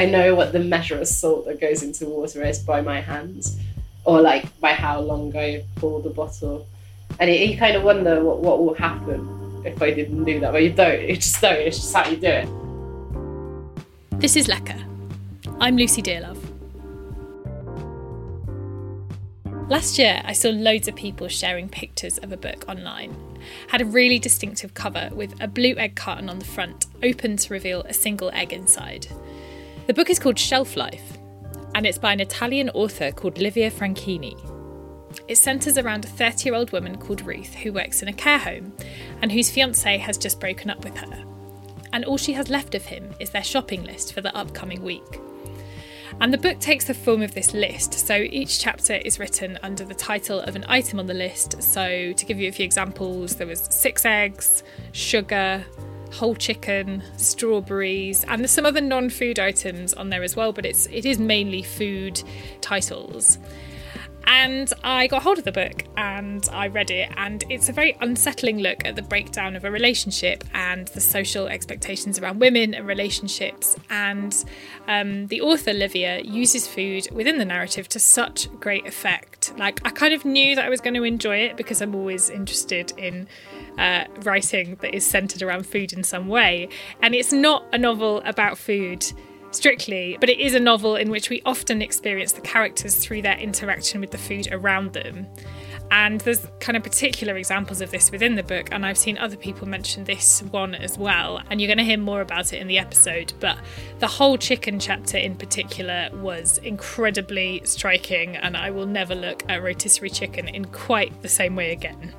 I know what the measure of salt that goes into water is by my hands, or like by how long I pour the bottle. And you, kind of wonder what, what will happen if I didn't do that. But you don't. You just don't. It's just how you do it. This is Lecker. I'm Lucy Dearlove. Last year, I saw loads of people sharing pictures of a book online. Had a really distinctive cover with a blue egg carton on the front, open to reveal a single egg inside. The book is called Shelf Life, and it's by an Italian author called Livia Franchini. It centres around a 30 year old woman called Ruth who works in a care home and whose fiance has just broken up with her. And all she has left of him is their shopping list for the upcoming week. And the book takes the form of this list. So each chapter is written under the title of an item on the list. So to give you a few examples, there was six eggs, sugar, whole chicken, strawberries, and there's some other non-food items on there as well, but it's it is mainly food titles. And I got hold of the book and I read it, and it's a very unsettling look at the breakdown of a relationship and the social expectations around women and relationships. And um, the author, Livia, uses food within the narrative to such great effect. Like, I kind of knew that I was going to enjoy it because I'm always interested in uh, writing that is centered around food in some way. And it's not a novel about food strictly, but it is a novel in which we often experience the characters through their interaction with the food around them. And there's kind of particular examples of this within the book, and I've seen other people mention this one as well. And you're going to hear more about it in the episode. But the whole chicken chapter in particular was incredibly striking, and I will never look at rotisserie chicken in quite the same way again.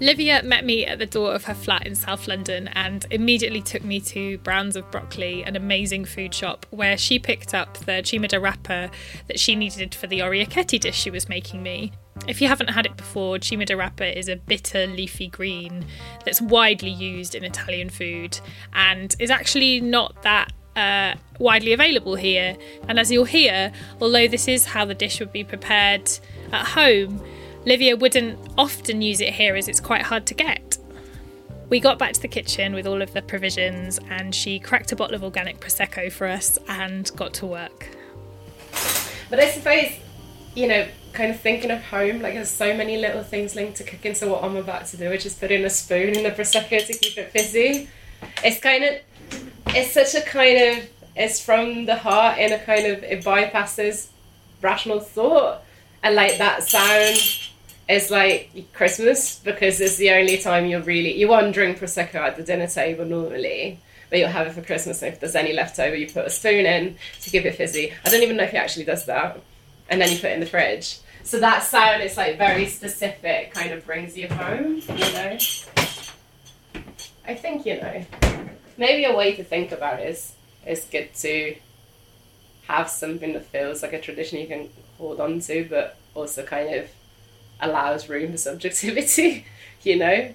Livia met me at the door of her flat in South London and immediately took me to Browns of Brockley, an amazing food shop, where she picked up the cime di rapa that she needed for the orecchiette dish she was making me. If you haven't had it before, cime di rapa is a bitter leafy green that's widely used in Italian food and is actually not that uh, widely available here. And as you'll hear, although this is how the dish would be prepared at home, Livia wouldn't often use it here as it's quite hard to get. We got back to the kitchen with all of the provisions and she cracked a bottle of organic Prosecco for us and got to work. But I suppose, you know, kind of thinking of home, like there's so many little things linked to cooking. So what I'm about to do which is just put in a spoon in the Prosecco to keep it fizzy. It's kind of, it's such a kind of, it's from the heart in a kind of, it bypasses rational thought. And like that sound it's like Christmas because it's the only time you're really you won't drink prosecco at the dinner table normally, but you'll have it for Christmas. And if there's any left over, you put a spoon in to give it fizzy. I don't even know if he actually does that, and then you put it in the fridge. So that sound is like very specific, kind of brings you home. You know, I think you know maybe a way to think about it is is good to have something that feels like a tradition you can hold on to, but also kind of allows room for subjectivity, you know?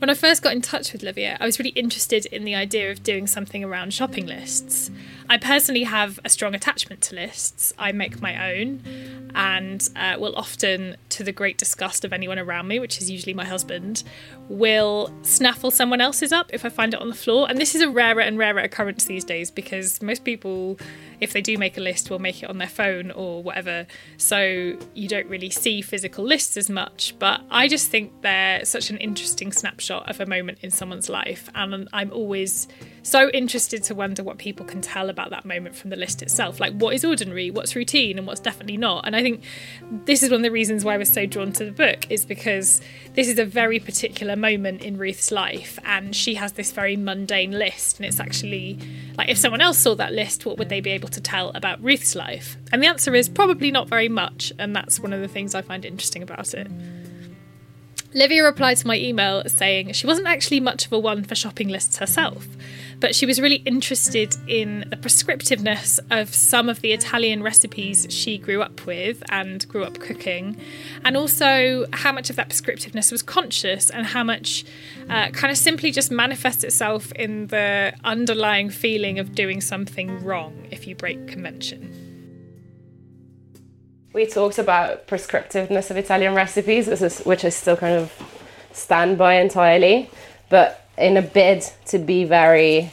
When I first got in touch with Livia, I was really interested in the idea of doing something around shopping lists. I personally have a strong attachment to lists. I make my own and uh, will often, to the great disgust of anyone around me, which is usually my husband, will snaffle someone else's up if I find it on the floor. And this is a rarer and rarer occurrence these days because most people if they do make a list, will make it on their phone or whatever. So you don't really see physical lists as much. But I just think they're such an interesting snapshot of a moment in someone's life. And I'm always so interested to wonder what people can tell about that moment from the list itself. Like, what is ordinary, what's routine, and what's definitely not. And I think this is one of the reasons why I was so drawn to the book, is because this is a very particular moment in Ruth's life. And she has this very mundane list. And it's actually like, if someone else saw that list, what would they be able to tell about Ruth's life? And the answer is probably not very much. And that's one of the things I find interesting about it. Livia replied to my email saying she wasn't actually much of a one for shopping lists herself, but she was really interested in the prescriptiveness of some of the Italian recipes she grew up with and grew up cooking, and also how much of that prescriptiveness was conscious and how much uh, kind of simply just manifests itself in the underlying feeling of doing something wrong if you break convention. We talked about prescriptiveness of Italian recipes, which I still kind of stand by entirely. But in a bid to be very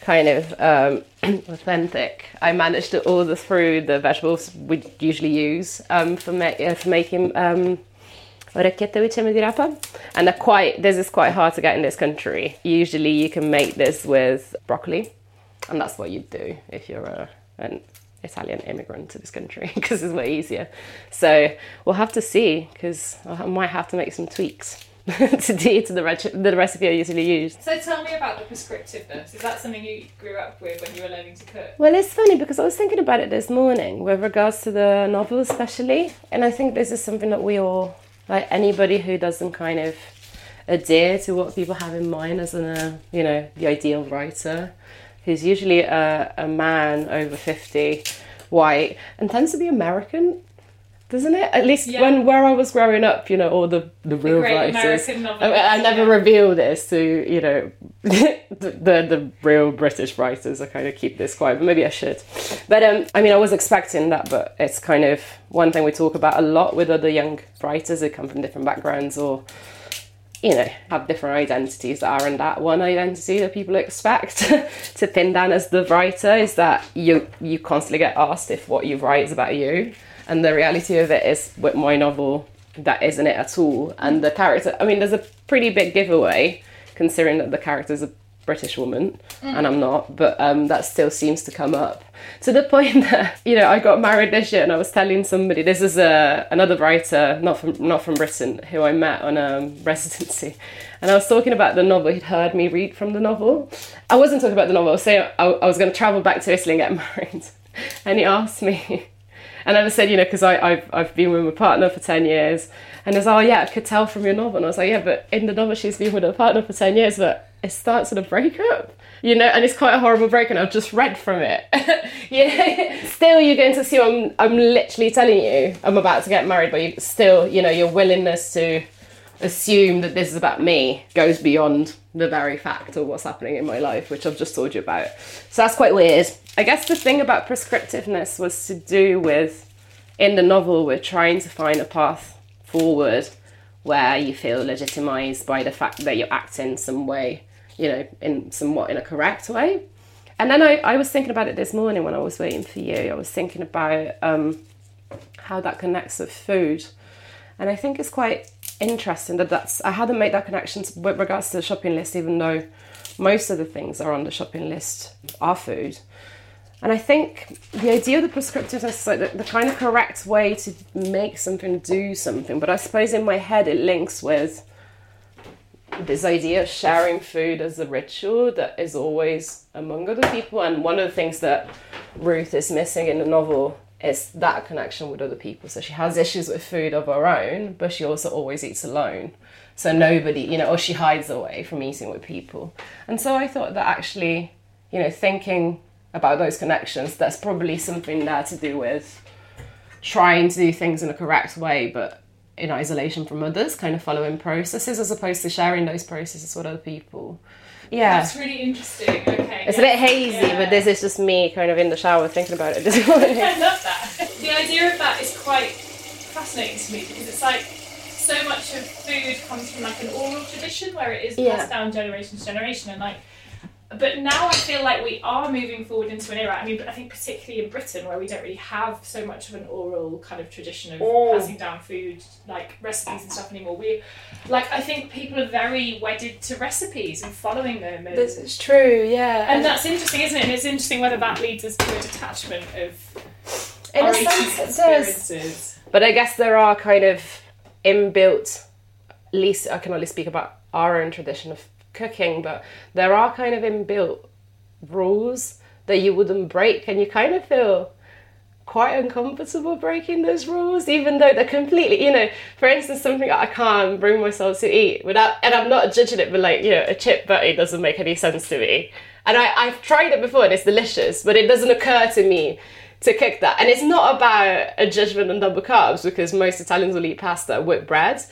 kind of um, authentic. I managed to order through the vegetables we usually use um, for, ma- uh, for making um, orecchiette with rapa. And they're quite, this is quite hard to get in this country. Usually you can make this with broccoli, and that's what you'd do if you're a, an Italian immigrant to this country because it's way easier. So we'll have to see because I might have to make some tweaks. To do to the, the recipe I usually use. So tell me about the prescriptiveness. Is that something you grew up with when you were learning to cook? Well, it's funny because I was thinking about it this morning with regards to the novel, especially, and I think this is something that we all, like anybody who doesn't kind of adhere to what people have in mind as an, uh, you know, the ideal writer, who's usually a, a man over fifty, white, and tends to be American. Doesn't it? At least Yeah. when where I was growing up, you know, all the the real writers. I. I never yeah. reveal this to you know the, the the real British writers. I kind of keep this quiet, but maybe I should. But um, I mean, I was expecting that, but it's kind of one thing we talk about a lot with other young writers who come from different backgrounds or you know have different identities that aren't that one identity that people expect to pin down as the writer is that you you constantly get asked if what you write is about you and the reality of it is with my novel that isn't it at all. And the character i mean there's a pretty big giveaway considering that the character's a british woman mm. and i'm not but um, that still seems to come up. To the point that you know i got married this year and i was telling somebody this is a, another writer not from not from britain who i met on um, a residency. And i was talking about the novel he'd heard me read from the novel. I wasn't talking about the novel i was saying i, I was going to travel back to italy and get married. And he asked me and I said, you know, because I've, I've been with my partner for 10 years. And he's, oh, yeah, I could tell from your novel. And I was like, yeah, but in the novel, she's been with her partner for 10 years, but it starts with a breakup, you know, and it's quite a horrible break. And I've just read from it. yeah. Still, you're going to see, I'm, I'm literally telling you, I'm about to get married, but you, still, you know, your willingness to assume that this is about me goes beyond the very fact of what's happening in my life, which I've just told you about. So that's quite weird. I guess the thing about prescriptiveness was to do with, in the novel, we're trying to find a path forward where you feel legitimized by the fact that you're acting some way, you know, in somewhat in a correct way. And then I, I was thinking about it this morning when I was waiting for you. I was thinking about um, how that connects with food. And I think it's quite interesting that that's, I hadn't made that connection with regards to the shopping list, even though most of the things are on the shopping list are food. And I think the idea of the prescriptiveness is like the, the kind of correct way to make something do something. But I suppose in my head it links with this idea of sharing food as a ritual that is always among other people. And one of the things that Ruth is missing in the novel is that connection with other people. So she has issues with food of her own, but she also always eats alone. So nobody, you know, or she hides away from eating with people. And so I thought that actually, you know, thinking about those connections, that's probably something there to do with trying to do things in a correct way, but in isolation from others, kind of following processes as opposed to sharing those processes with other people. Yeah. That's really interesting. Okay. It's a bit hazy, Yeah. but this is just me kind of in the shower thinking about it. I love that. The idea of that is quite fascinating to me because it's like so much of food comes from like an oral tradition where it is Yeah. passed down generation to generation and like but now I feel like we are moving forward into an era. I mean, I think particularly in Britain, where we don't really have so much of an oral kind of tradition of Mm. passing down food, like recipes and stuff anymore. We, like, I think people are very wedded to recipes and following them, and, This is true, yeah. and that's interesting, isn't it? And it's interesting whether that leads us to a detachment of in our a eating sense it does. experiences. But I guess there are kind of inbuilt, at least I can only speak about our own tradition of cooking, but there are kind of inbuilt rules that you wouldn't break, and you kind of feel quite uncomfortable breaking those rules, even though they're completely, you know, for instance, something I can't bring myself to eat without, and I'm not judging it, but like, you know, a chip butty doesn't make any sense to me. And I, I've tried it before and it's delicious, but it doesn't occur to me to cook that. And it's not about a judgment on double carbs because most Italians will eat pasta with bread,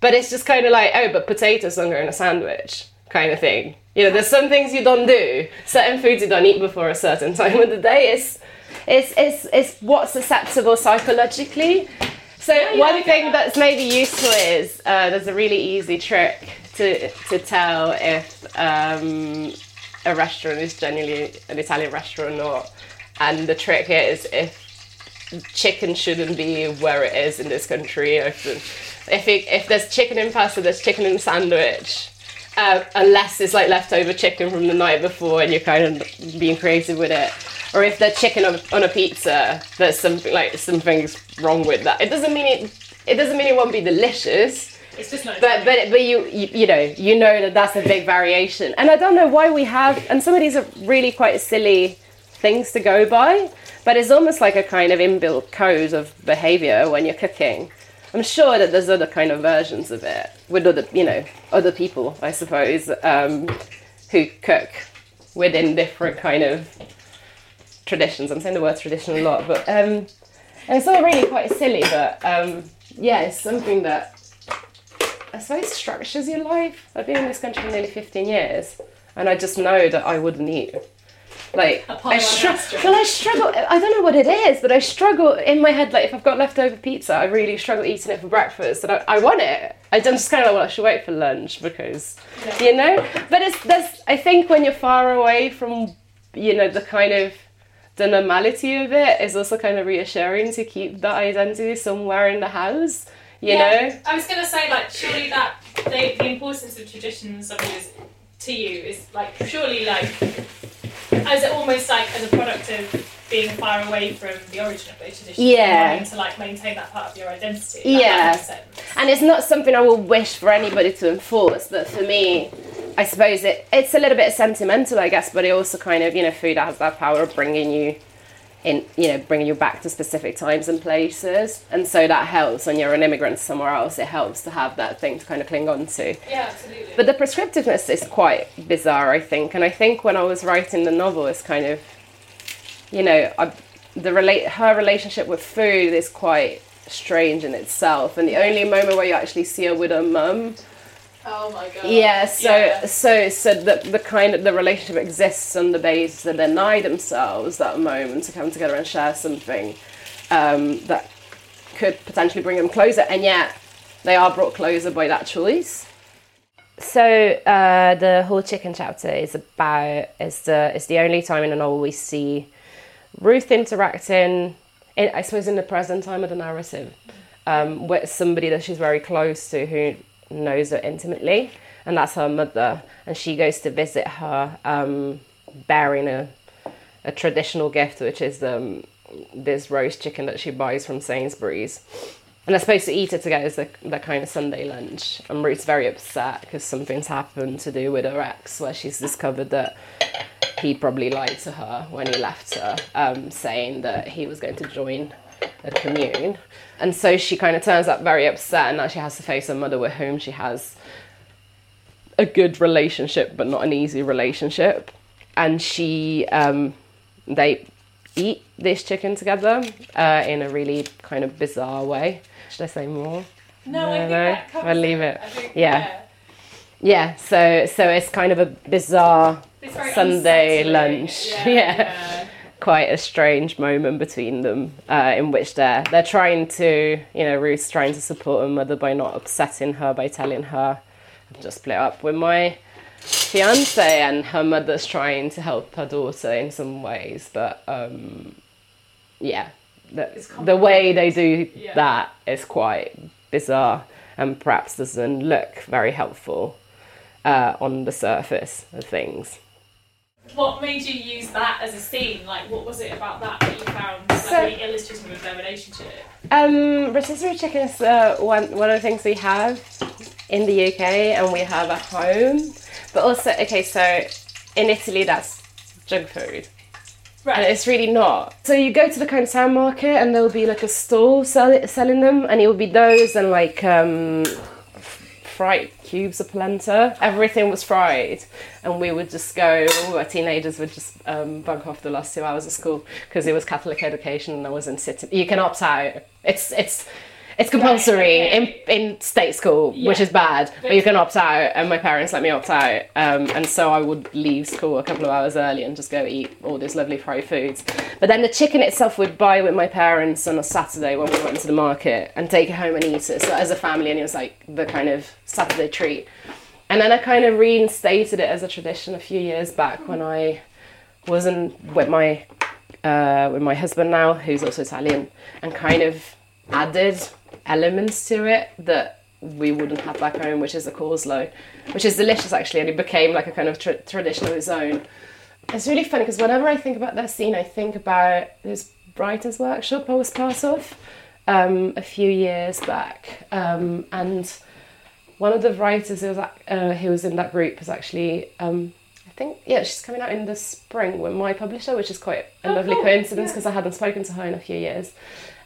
but it's just kind of like, oh, but potatoes don't go in a sandwich kind of thing. You know, there's some things you don't do, certain foods you don't eat before a certain time of the day. It's, it's, it's, it's what's acceptable psychologically. So yeah, one get thing that. that's maybe useful is uh, there's a really easy trick to to tell if um, a restaurant is genuinely an Italian restaurant or not. And the trick here is if chicken shouldn't be where it is in this country. If if, it, if there's chicken in pasta, there's chicken in sandwich. Uh, unless it's like leftover chicken from the night before and you're kind of being creative with it. Or if there's chicken on, on a pizza, there's something like something's wrong with that. It doesn't mean it. It doesn't mean it won't be delicious. It's just not. But but but you, you you know you know that that's a big variation, and I don't know why we have. And some of these are really quite silly things to go by, but it's almost like a kind of inbuilt code of behavior when you're cooking. I'm sure that there's other kind of versions of it with other you know other people, I suppose, um, who cook within different kind of traditions. I'm saying the word tradition a lot, but um, it's all really quite silly. But um, yeah, it's something that I suppose structures your life. I've been in this country for nearly 15 years, and I just know that I wouldn't eat. Like I struggle. Well, I struggle. I don't know what it is, but I struggle in my head. Like if I've got leftover pizza, I really struggle eating it for breakfast, and I, I want it. I, I'm just kind of like, well, I should wait for lunch because, you know. But it's there's. I think when you're far away from, you know, the kind of the normality of it is also kind of reassuring to keep that identity somewhere in the house. You know. I was gonna say like surely that the, the importance of traditions of yours to you is like surely like as almost like as a product of being far away from the origin of those traditions. Yeah. to like maintain that part of your identity. Yeah. That makes sense. and it's not something I will wish for anybody to enforce. But for me, I suppose it it's a little bit sentimental, I guess. But it also kind of you know food has that power of bringing you in, you know, bringing you back to specific times and places, and so that helps when you're an immigrant somewhere else. It helps to have that thing to kind of cling on to. Yeah, absolutely. But the prescriptiveness is quite bizarre, I think. And I think when I was writing the novel, it's kind of, you know, I, the relate her relationship with food is quite strange in itself. And the only moment where you actually see her with her mum, oh my god. yeah. So Yeah. so so the the kind of the relationship exists on the basis that they deny themselves that moment to come together and share something um, that could potentially bring them closer, and yet they are brought closer by that choice. So uh, the whole chicken chapter is about is the is the only time in the novel we see Ruth interacting, in, I suppose, in the present time of the narrative, um, with somebody that she's very close to who knows her intimately, and that's her mother. And she goes to visit her, um, bearing a a traditional gift, which is um, this roast chicken that she buys from Sainsbury's. And they're supposed to eat it together as the, the kind of Sunday lunch. And Ruth's very upset because something's happened to do with her ex, where she's discovered that he probably lied to her when he left her, um, saying that he was going to join a commune. And so she kind of turns up very upset, and now she has to face her mother, with whom she has a good relationship, but not an easy relationship. And she, um, they eat this chicken together uh, in a really kind of bizarre way. Should I say more? No, I think No, covers I'll leave it. Think, Yeah. Yeah, so so it's kind of a bizarre Sunday lunch. Yeah. Yeah. yeah. Quite a strange moment between them uh, in which they're they're trying to you know Ruth's trying to support her mother by not upsetting her by telling her I've just split up with my fiance and her mother's trying to help her daughter in some ways. But um yeah the, the way they do Yeah. that is quite bizarre and perhaps doesn't look very helpful uh, on the surface of things What made you use that as a scene? Like, what was it about that that you found like, So- really illustrative of their relationship? Um, rotisserie chicken is uh, one one of the things we have in the UK and we have at home. But also, okay, so in Italy that's junk food, and Right. it's really not. So you go to the kind of town market and there'll be like a stall sell- selling them, and it will be those and like um, fried cubes of polenta. Everything was fried, and we would just go. All our teenagers would just um, bunk off the last two hours of school because it was Catholic education and I wasn't sitting. You can opt out. It's it's. It's compulsory okay. in, in state school, which is bad, but you can opt out, and my parents let me opt out. Um, and so I would leave school a couple of hours early and just go eat all these lovely fried foods. But then the chicken itself we'd buy with my parents on a Saturday when we went to the market and take it home and eat it. So as a family, and it was like the kind of Saturday treat. and then I kind of reinstated it as a tradition a few years back when I wasn't with my uh, with my husband now, who's also Italian, and kind of added elements to it that we wouldn't have back home, which is a coleslaw, which is delicious actually, and it became like a kind of tra- tradition of its own. It's really funny because whenever I think about that scene, I think about this writers' workshop I was part of um, a few years back, um, and one of the writers who was, uh, who was in that group was actually um, think yeah she's coming out in the spring with my publisher which is quite a oh, lovely cool. coincidence because yeah. i hadn't spoken to her in a few years.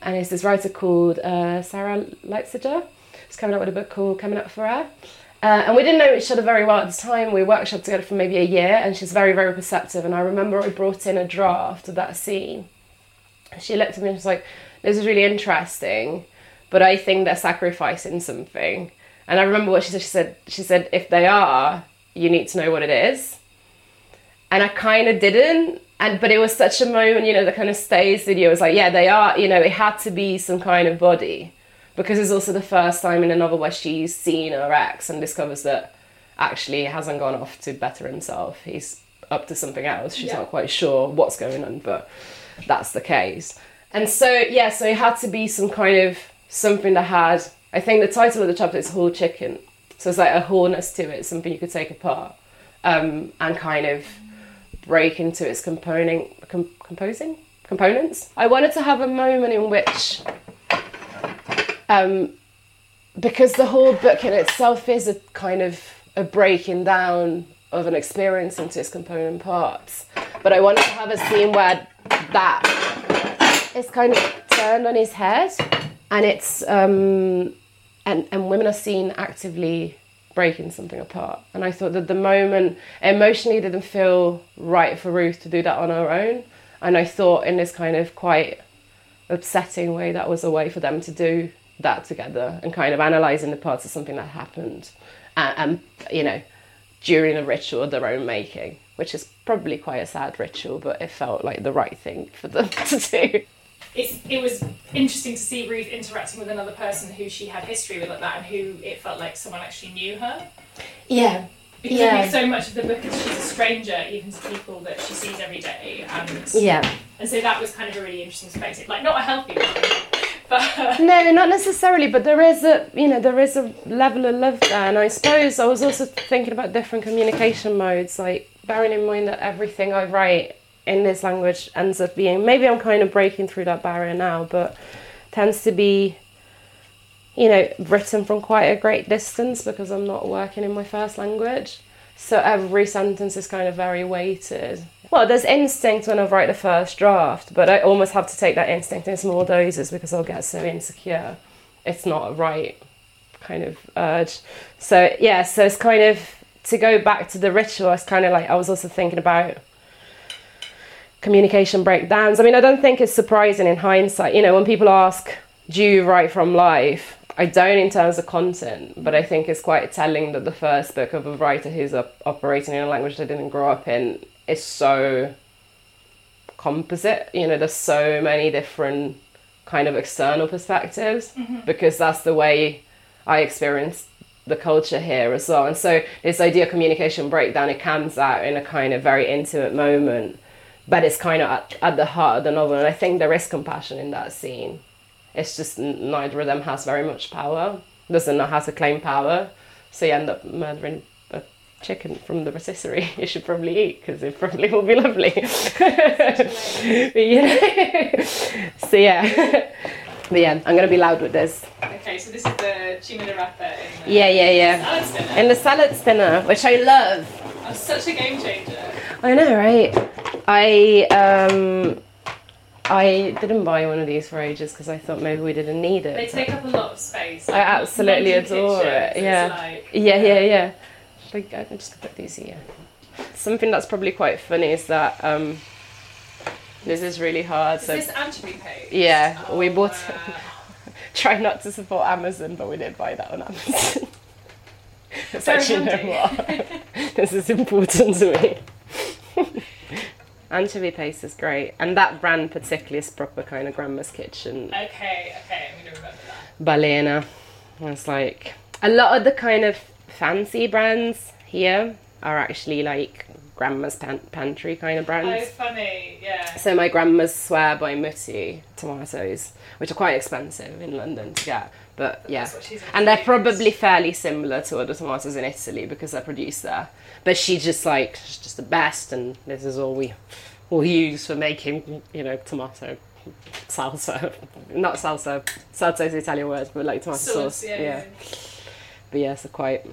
And it's this writer called uh, Sarah Leipciger. She's coming out with a book called coming up for Air. uh, and we didn't know each other very well at the time. We workshopped together for maybe a year and she's very very perceptive. And i remember i brought in a draft of that scene. She looked at me and was like this is really interesting but i think they're sacrificing something. And i remember what she said. She said she said if they are you need to know what it is and I kind of didn't. And but it was such a moment, you know, the kind of stays with video was like, yeah, they are, you know, it had to be some kind of body because it's also the first time in a novel where she's seen her ex and discovers that actually he hasn't gone off to better himself. He's up to something else. She's yeah. not quite sure what's going on, but that's the case. And so yeah, so it had to be some kind of something that had. I think the title of the chapter is "Whole Chicken," so it's like a wholeness to it, something you could take apart, um, and kind of break into its component, com- composing components. I wanted to have a moment in which, um, because the whole book in itself is a kind of a breaking down of an experience into its component parts, but I wanted to have a scene where that is kind of turned on his head, and it's um, and and women are seen actively breaking something apart. And I thought that the moment emotionally didn't feel right for Ruth to do that on her own. And I thought in this kind of quite upsetting way that was a way for them to do that together and kind of analysing the parts of something that happened and, and you know during a ritual of their own making which is probably quite a sad ritual but it felt like the right thing for them to do it's, it was interesting to see Ruth interacting with another person who she had history with like that and who it felt like someone actually knew her. Yeah. Because yeah. I think so much of the book is she's a stranger even to people that she sees every day. And yeah. And so that was kind of a really interesting perspective. Like not a healthy one. But no, not necessarily, but there is a you know there is a level of love there, and I suppose I was also thinking about different communication modes, like bearing in mind that everything I write in this language ends up being maybe I'm kind of breaking through that barrier now, but tends to be you know written from quite a great distance because I'm not working in my first language. So every sentence is kind of very weighted. Well, there's instinct when I write the first draft, but I almost have to take that instinct in small doses because I'll get so insecure. It's not a right kind of urge. So yeah, so it's kind of to go back to the ritual. It's kind of like I was also thinking about communication breakdowns. I mean, I don't think it's surprising in hindsight. You know, when people ask, do you write from life? I don't in terms of content, but I think it's quite telling that the first book of a writer who's up, operating in a language they didn't grow up in is so composite. You know, there's so many different kind of external perspectives mm-hmm. because that's the way I experience the culture here as well. And so this idea of communication breakdown, it comes out in a kind of very intimate moment but it's kind of at, at the heart of the novel and i think there is compassion in that scene. It's just neither of them has very much power. Doesn't know how to claim power. So you end up murdering a chicken from the rotisserie. You should probably eat because it probably will be lovely. Yeah. so yeah. But yeah i'm gonna be loud with this. Okay so this is the cima di rapa yeah yeah yeah. in the salad dinner which i love. Oh, such a game changer. I know right I um, I didn't buy one of these for ages because I thought maybe we didn't need it. They take up a lot of space. I absolutely adore it. Yeah. Like, yeah, yeah, yeah. Like, I'm just gonna put these here. Something that's probably quite funny is that um, this is really hard. Is so this anchovy paste? Yeah, oh, we bought. Uh... try not to support Amazon, but we did buy that on Amazon. it's actually no more. this is important to me. Anchovy paste is great, and that brand particularly is proper kind of grandma's kitchen. Okay, okay, I'm gonna remember that. Balena. It's like a lot of the kind of fancy brands here are actually like grandma's pan- pantry kind of brands. Oh, funny, yeah. So my grandma's swear by Mutti tomatoes, which are quite expensive in London to get. But yeah, That's what she's and they're probably fairly similar to other tomatoes in Italy because they're produced there. But she's just like she's just the best, and this is all we will use for making you know tomato salsa, not salsa. Salsa is the Italian word, but like tomato sauce. Sauce, yeah, yeah. But yeah, so quite.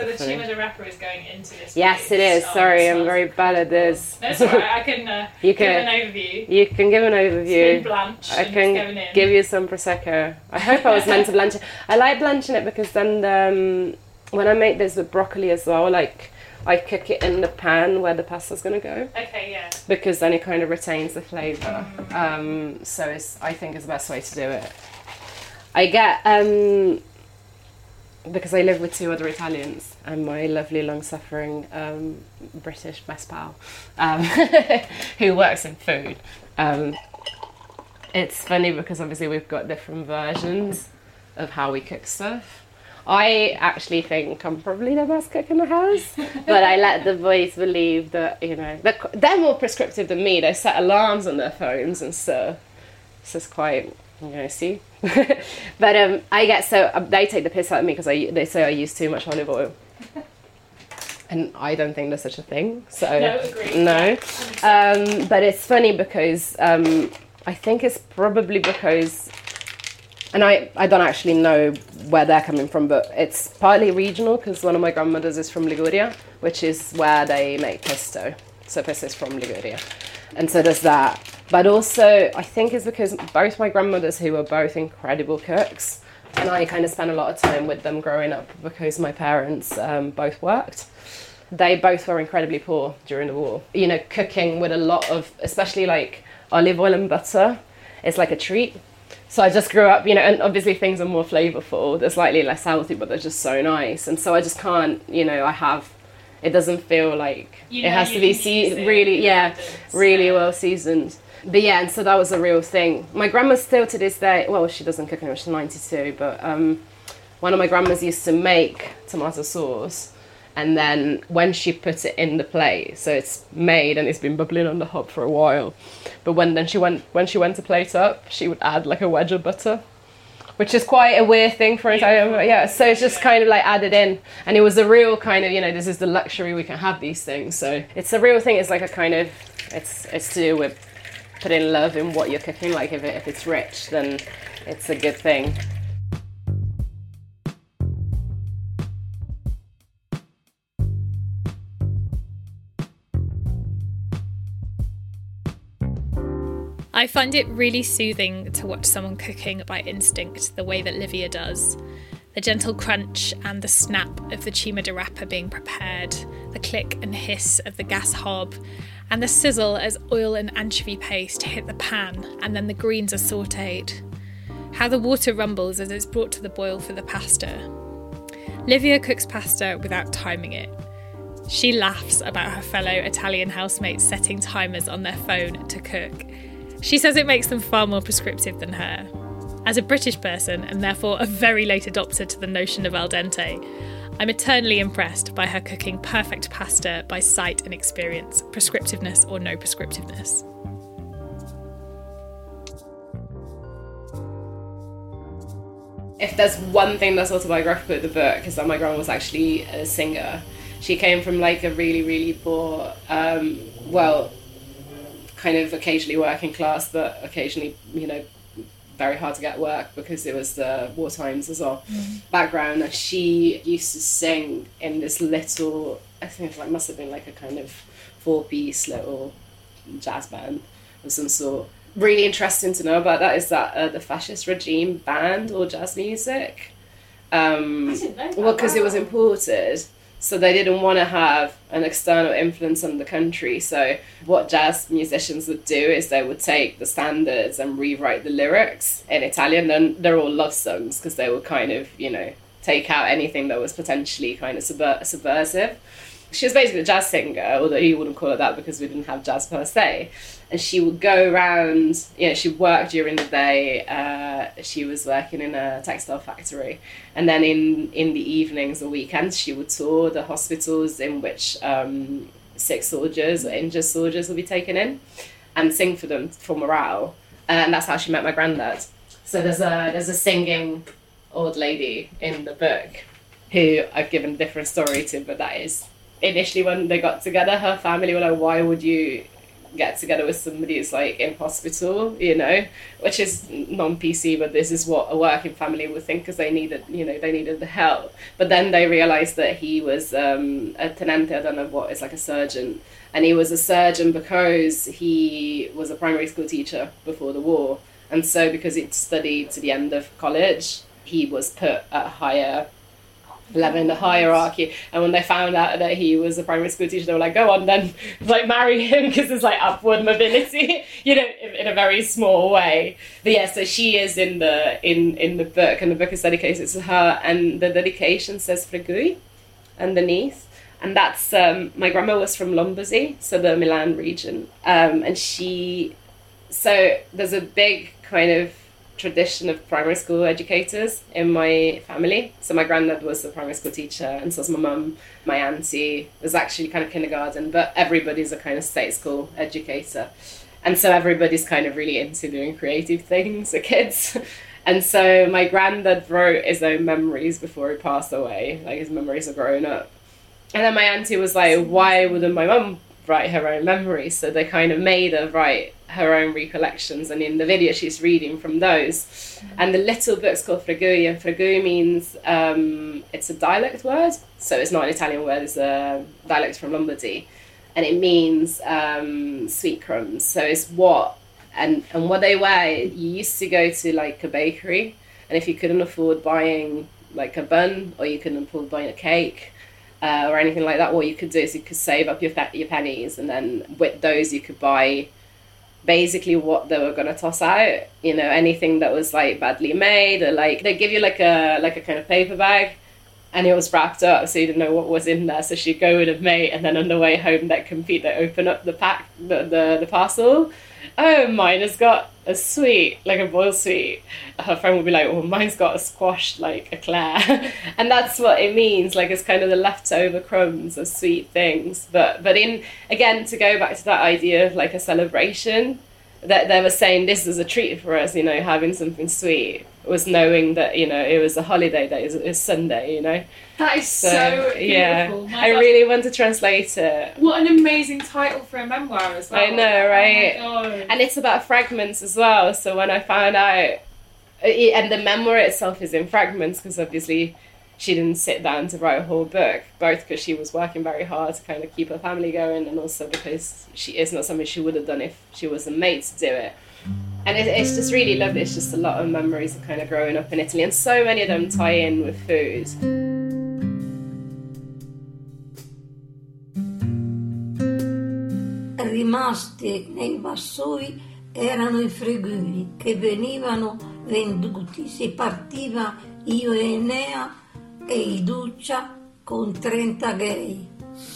So the funny. Cima di rapa is going into this. Yes, place. it is. Oh, Sorry, I'm very bad at this. No, right. I can, uh, You give can- an overview. You can give an Spin overview. blanch I and it's can in. give you some prosecco. I hope I was meant to blanch it. I like blanching it because then um, when I make this with broccoli as well, like I cook it in the pan where the pasta's gonna go Okay, yeah. because then it kind of retains the flavour. Um, so it's I think it's the best way to do it. I get um, because I live with two other Italians and my lovely long-suffering um, British best pal um, who works in food. Um, it's funny because obviously we've got different versions of how we cook stuff. I actually think I'm probably the best cook in the house, but I let the boys believe that you know they're, they're more prescriptive than me. They set alarms on their phones and stuff. So it's quite you know see. but um, I get so um, they take the piss out of me because they say I use too much olive oil, and I don't think there's such a thing. So No, agreed. no. Um, but it's funny because um, I think it's probably because, and I, I don't actually know where they're coming from, but it's partly regional because one of my grandmothers is from Liguria, which is where they make pesto. So pesto is from Liguria. And so there's that. But also, I think it's because both my grandmothers, who were both incredible cooks, and I kind of spent a lot of time with them growing up because my parents um, both worked they both were incredibly poor during the war. You know, cooking with a lot of, especially like olive oil and butter, is like a treat. So I just grew up, you know, and obviously things are more flavorful. They're slightly less healthy, but they're just so nice. And so I just can't, you know, I have. It doesn't feel like You it has to be se- really, yeah, really well seasoned. But yeah, and so that was a real thing. My grandma still to this day, well, she doesn't cook anymore. She's ninety two, but um, one of my grandmas used to make tomato sauce and then when she put it in the plate so it's made and it's been bubbling on the hob for a while but when then she went when she went to plate up she would add like a wedge of butter which is quite a weird thing for but yeah so it's just kind of like added in. And it was a real kind of you know this is the luxury we can have these things. So it's a real thing. It's like a kind of it's it's to do with putting love in what you're cooking. Like if, it, if it's rich then it's a good thing I find it really soothing to watch someone cooking by instinct the way that Livia does. The gentle crunch and the snap of the cima di rapa being prepared, the click and hiss of the gas hob, and the sizzle as oil and anchovy paste hit the pan and then the greens are sauteed. How the water rumbles as it's brought to the boil for the pasta. Livia cooks pasta without timing it. She laughs about her fellow Italian housemates setting timers on their phone to cook. She says it makes them far more prescriptive than her. As a British person, and therefore a very late adopter to the notion of al dente, I'm eternally impressed by her cooking perfect pasta by sight and experience, prescriptiveness or no prescriptiveness. if there's one thing that's autobiographical with the book is that my grandma was actually a singer. She came from like a really, really poor, um, well, kind of occasionally working class, but occasionally, you know, very hard to get work because it was the war times as well. Background. And she used to sing in this little, I think it like must have been like a kind of four piece little jazz band of some sort. Really interesting to know about that is that uh, the fascist regime banned all jazz music. Um, I didn't know that. well, because it was imported, so they didn't want to have an external influence on the country. So what jazz musicians would do is they would take the standards and rewrite the lyrics in Italian. Then they're all love songs because they would kind of, you know, take out anything that was potentially kind of subver- subversive. She was basically a jazz singer, although you wouldn't call it that because we didn't have jazz per se. And she would go around, you know, she worked during the day. Uh, she was working in a textile factory. And then in, in the evenings or weekends, she would tour the hospitals in which um, sick soldiers or injured soldiers would be taken in and sing for them for morale. And that's how she met my granddad. So there's a, there's a singing old lady in the book who I've given a different story to, but that is initially when they got together, her family were like, "Why would you get together with somebody who's like in hospital?" You know, which is non-PC, but this is what a working family would think because they needed, you know, they needed the help. But then they realized that he was um, a tenente, I don't know what, it's like a surgeon, and he was a surgeon because he was a primary school teacher before the war, and so because he'd studied to the end of college, he was put at a higher level in the hierarchy. And when they found out that he was a primary school teacher, they were like, "Go on, then, like marry him," because it's like upward mobility, you know, in, in, a very small way. But yeah, so she is in the in in the book, and the book is dedicated to her, and the dedication says Fregui underneath. And the niece, and that's um, my grandma was from Lombardy, so the Milan region, um, and she. So there's a big kind of tradition of primary school educators in my family. So my granddad was a primary school teacher, and so was my mum. My auntie was actually kind of kindergarten, but everybody's a kind of state school educator. And so everybody's kind of really into doing creative things, the kids. And so my granddad wrote his own memories before he passed away, like his memories of growing up. And then my auntie was like, why wouldn't my mum write her own memories? So they kind of made her write her own recollections, and in the video she's reading from those. Mm-hmm. And the little book's called Fregui, and Fregui means um, it's a dialect word, so it's not an Italian word; it's a dialect from Lombardy, and it means um, sweet crumbs. So it's what and and what they were. You used to go to like a bakery, and if you couldn't afford buying like a bun or you couldn't afford buying a cake. Uh, or anything like that. What you could do is you could save up your your pennies, and then with those you could buy basically what they were to toss out you know anything that was like badly made or like they give you like a like a kind of paper bag and it was wrapped up so you didn't know what was in there so she'd go with a mate and then on the way home that compete they open up the pack the, the, the parcel oh mine has got a sweet, like a boiled sweet, her friend would be like, "Oh, mine's got a squashed like eclair," and that's what it means. Like it's kind of the leftover crumbs of sweet things. But but in again to go back to that idea of like a celebration, that they were saying this is a treat for us, you know, having something sweet was knowing that you know it was a holiday day, it was Sunday, you know. That is so, so yeah. I really want to translate it. What an amazing title for a memoir as well. I know, oh right? Oh and it's about fragments as well. So when I found out, and the memoir itself is in fragments because obviously she didn't sit down to write a whole book, both because she was working very hard to kind of keep her family going, and also because she is not something she would have done if she was a mate to do it. And it, it's just really lovely. It's just a lot of memories of kind of growing up in Italy, and so many of them tie in with food. Rimasti nei vassoi erano i fregui che venivano venduti. Si partiva io e Enea e Iduccia con 30 gay,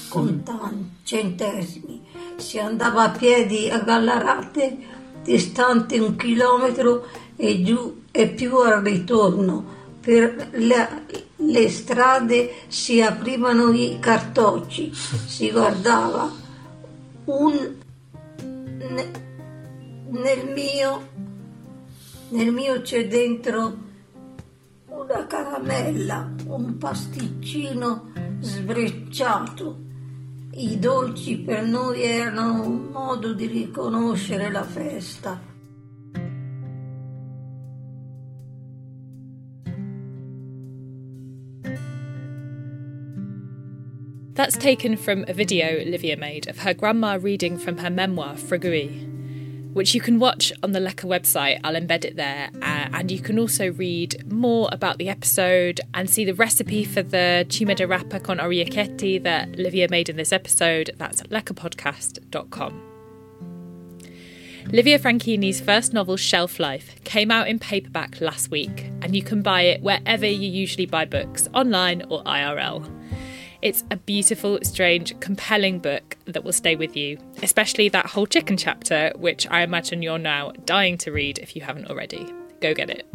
con tanti centesimi. Si andava a piedi a Gallarate, distante un chilometro e giù e più al ritorno. Per le, le strade si aprivano i cartocci, si guardava. Un, ne, nel mio, nel mio c'è dentro una caramella, un pasticcino sbrecciato. I dolci per noi erano un modo di riconoscere la festa. That's taken from a video Olivia made of her grandma reading from her memoir, Fregui which you can watch on the Lecker website. I'll embed it there. Uh, and you can also read more about the episode and see the recipe for the cime di rapa con orecchiette that Livia made in this episode. That's leckerpodcast.com. Livia Franchini's first novel, Shelf Life, came out in paperback last week, and you can buy it wherever you usually buy books, online or IRL. It's a beautiful, strange, compelling book that will stay with you, especially that whole chicken chapter, which I imagine you're now dying to read if you haven't already. Go get it.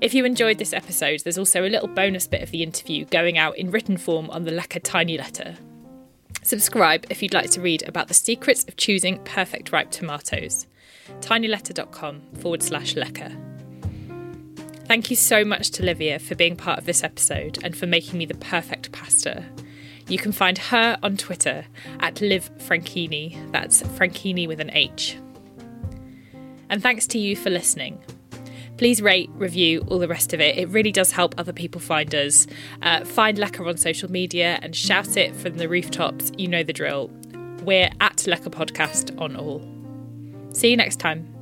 If you enjoyed this episode, there's also a little bonus bit of the interview going out in written form on the Lecker Tiny Letter. Subscribe if you'd like to read about the secrets of choosing perfect ripe tomatoes. tinyletter.com forward slash lecker. Thank you so much to Livia for being part of this episode and for making me the perfect pasta. You can find her on Twitter at Liv Franchini. That's Franchini with an H. And thanks to you for listening. Please rate, review, all the rest of it. It really does help other people find us. Uh, find Lecker on social media and shout it from the rooftops. You know the drill. We're at Lecker Podcast on all. See you next time.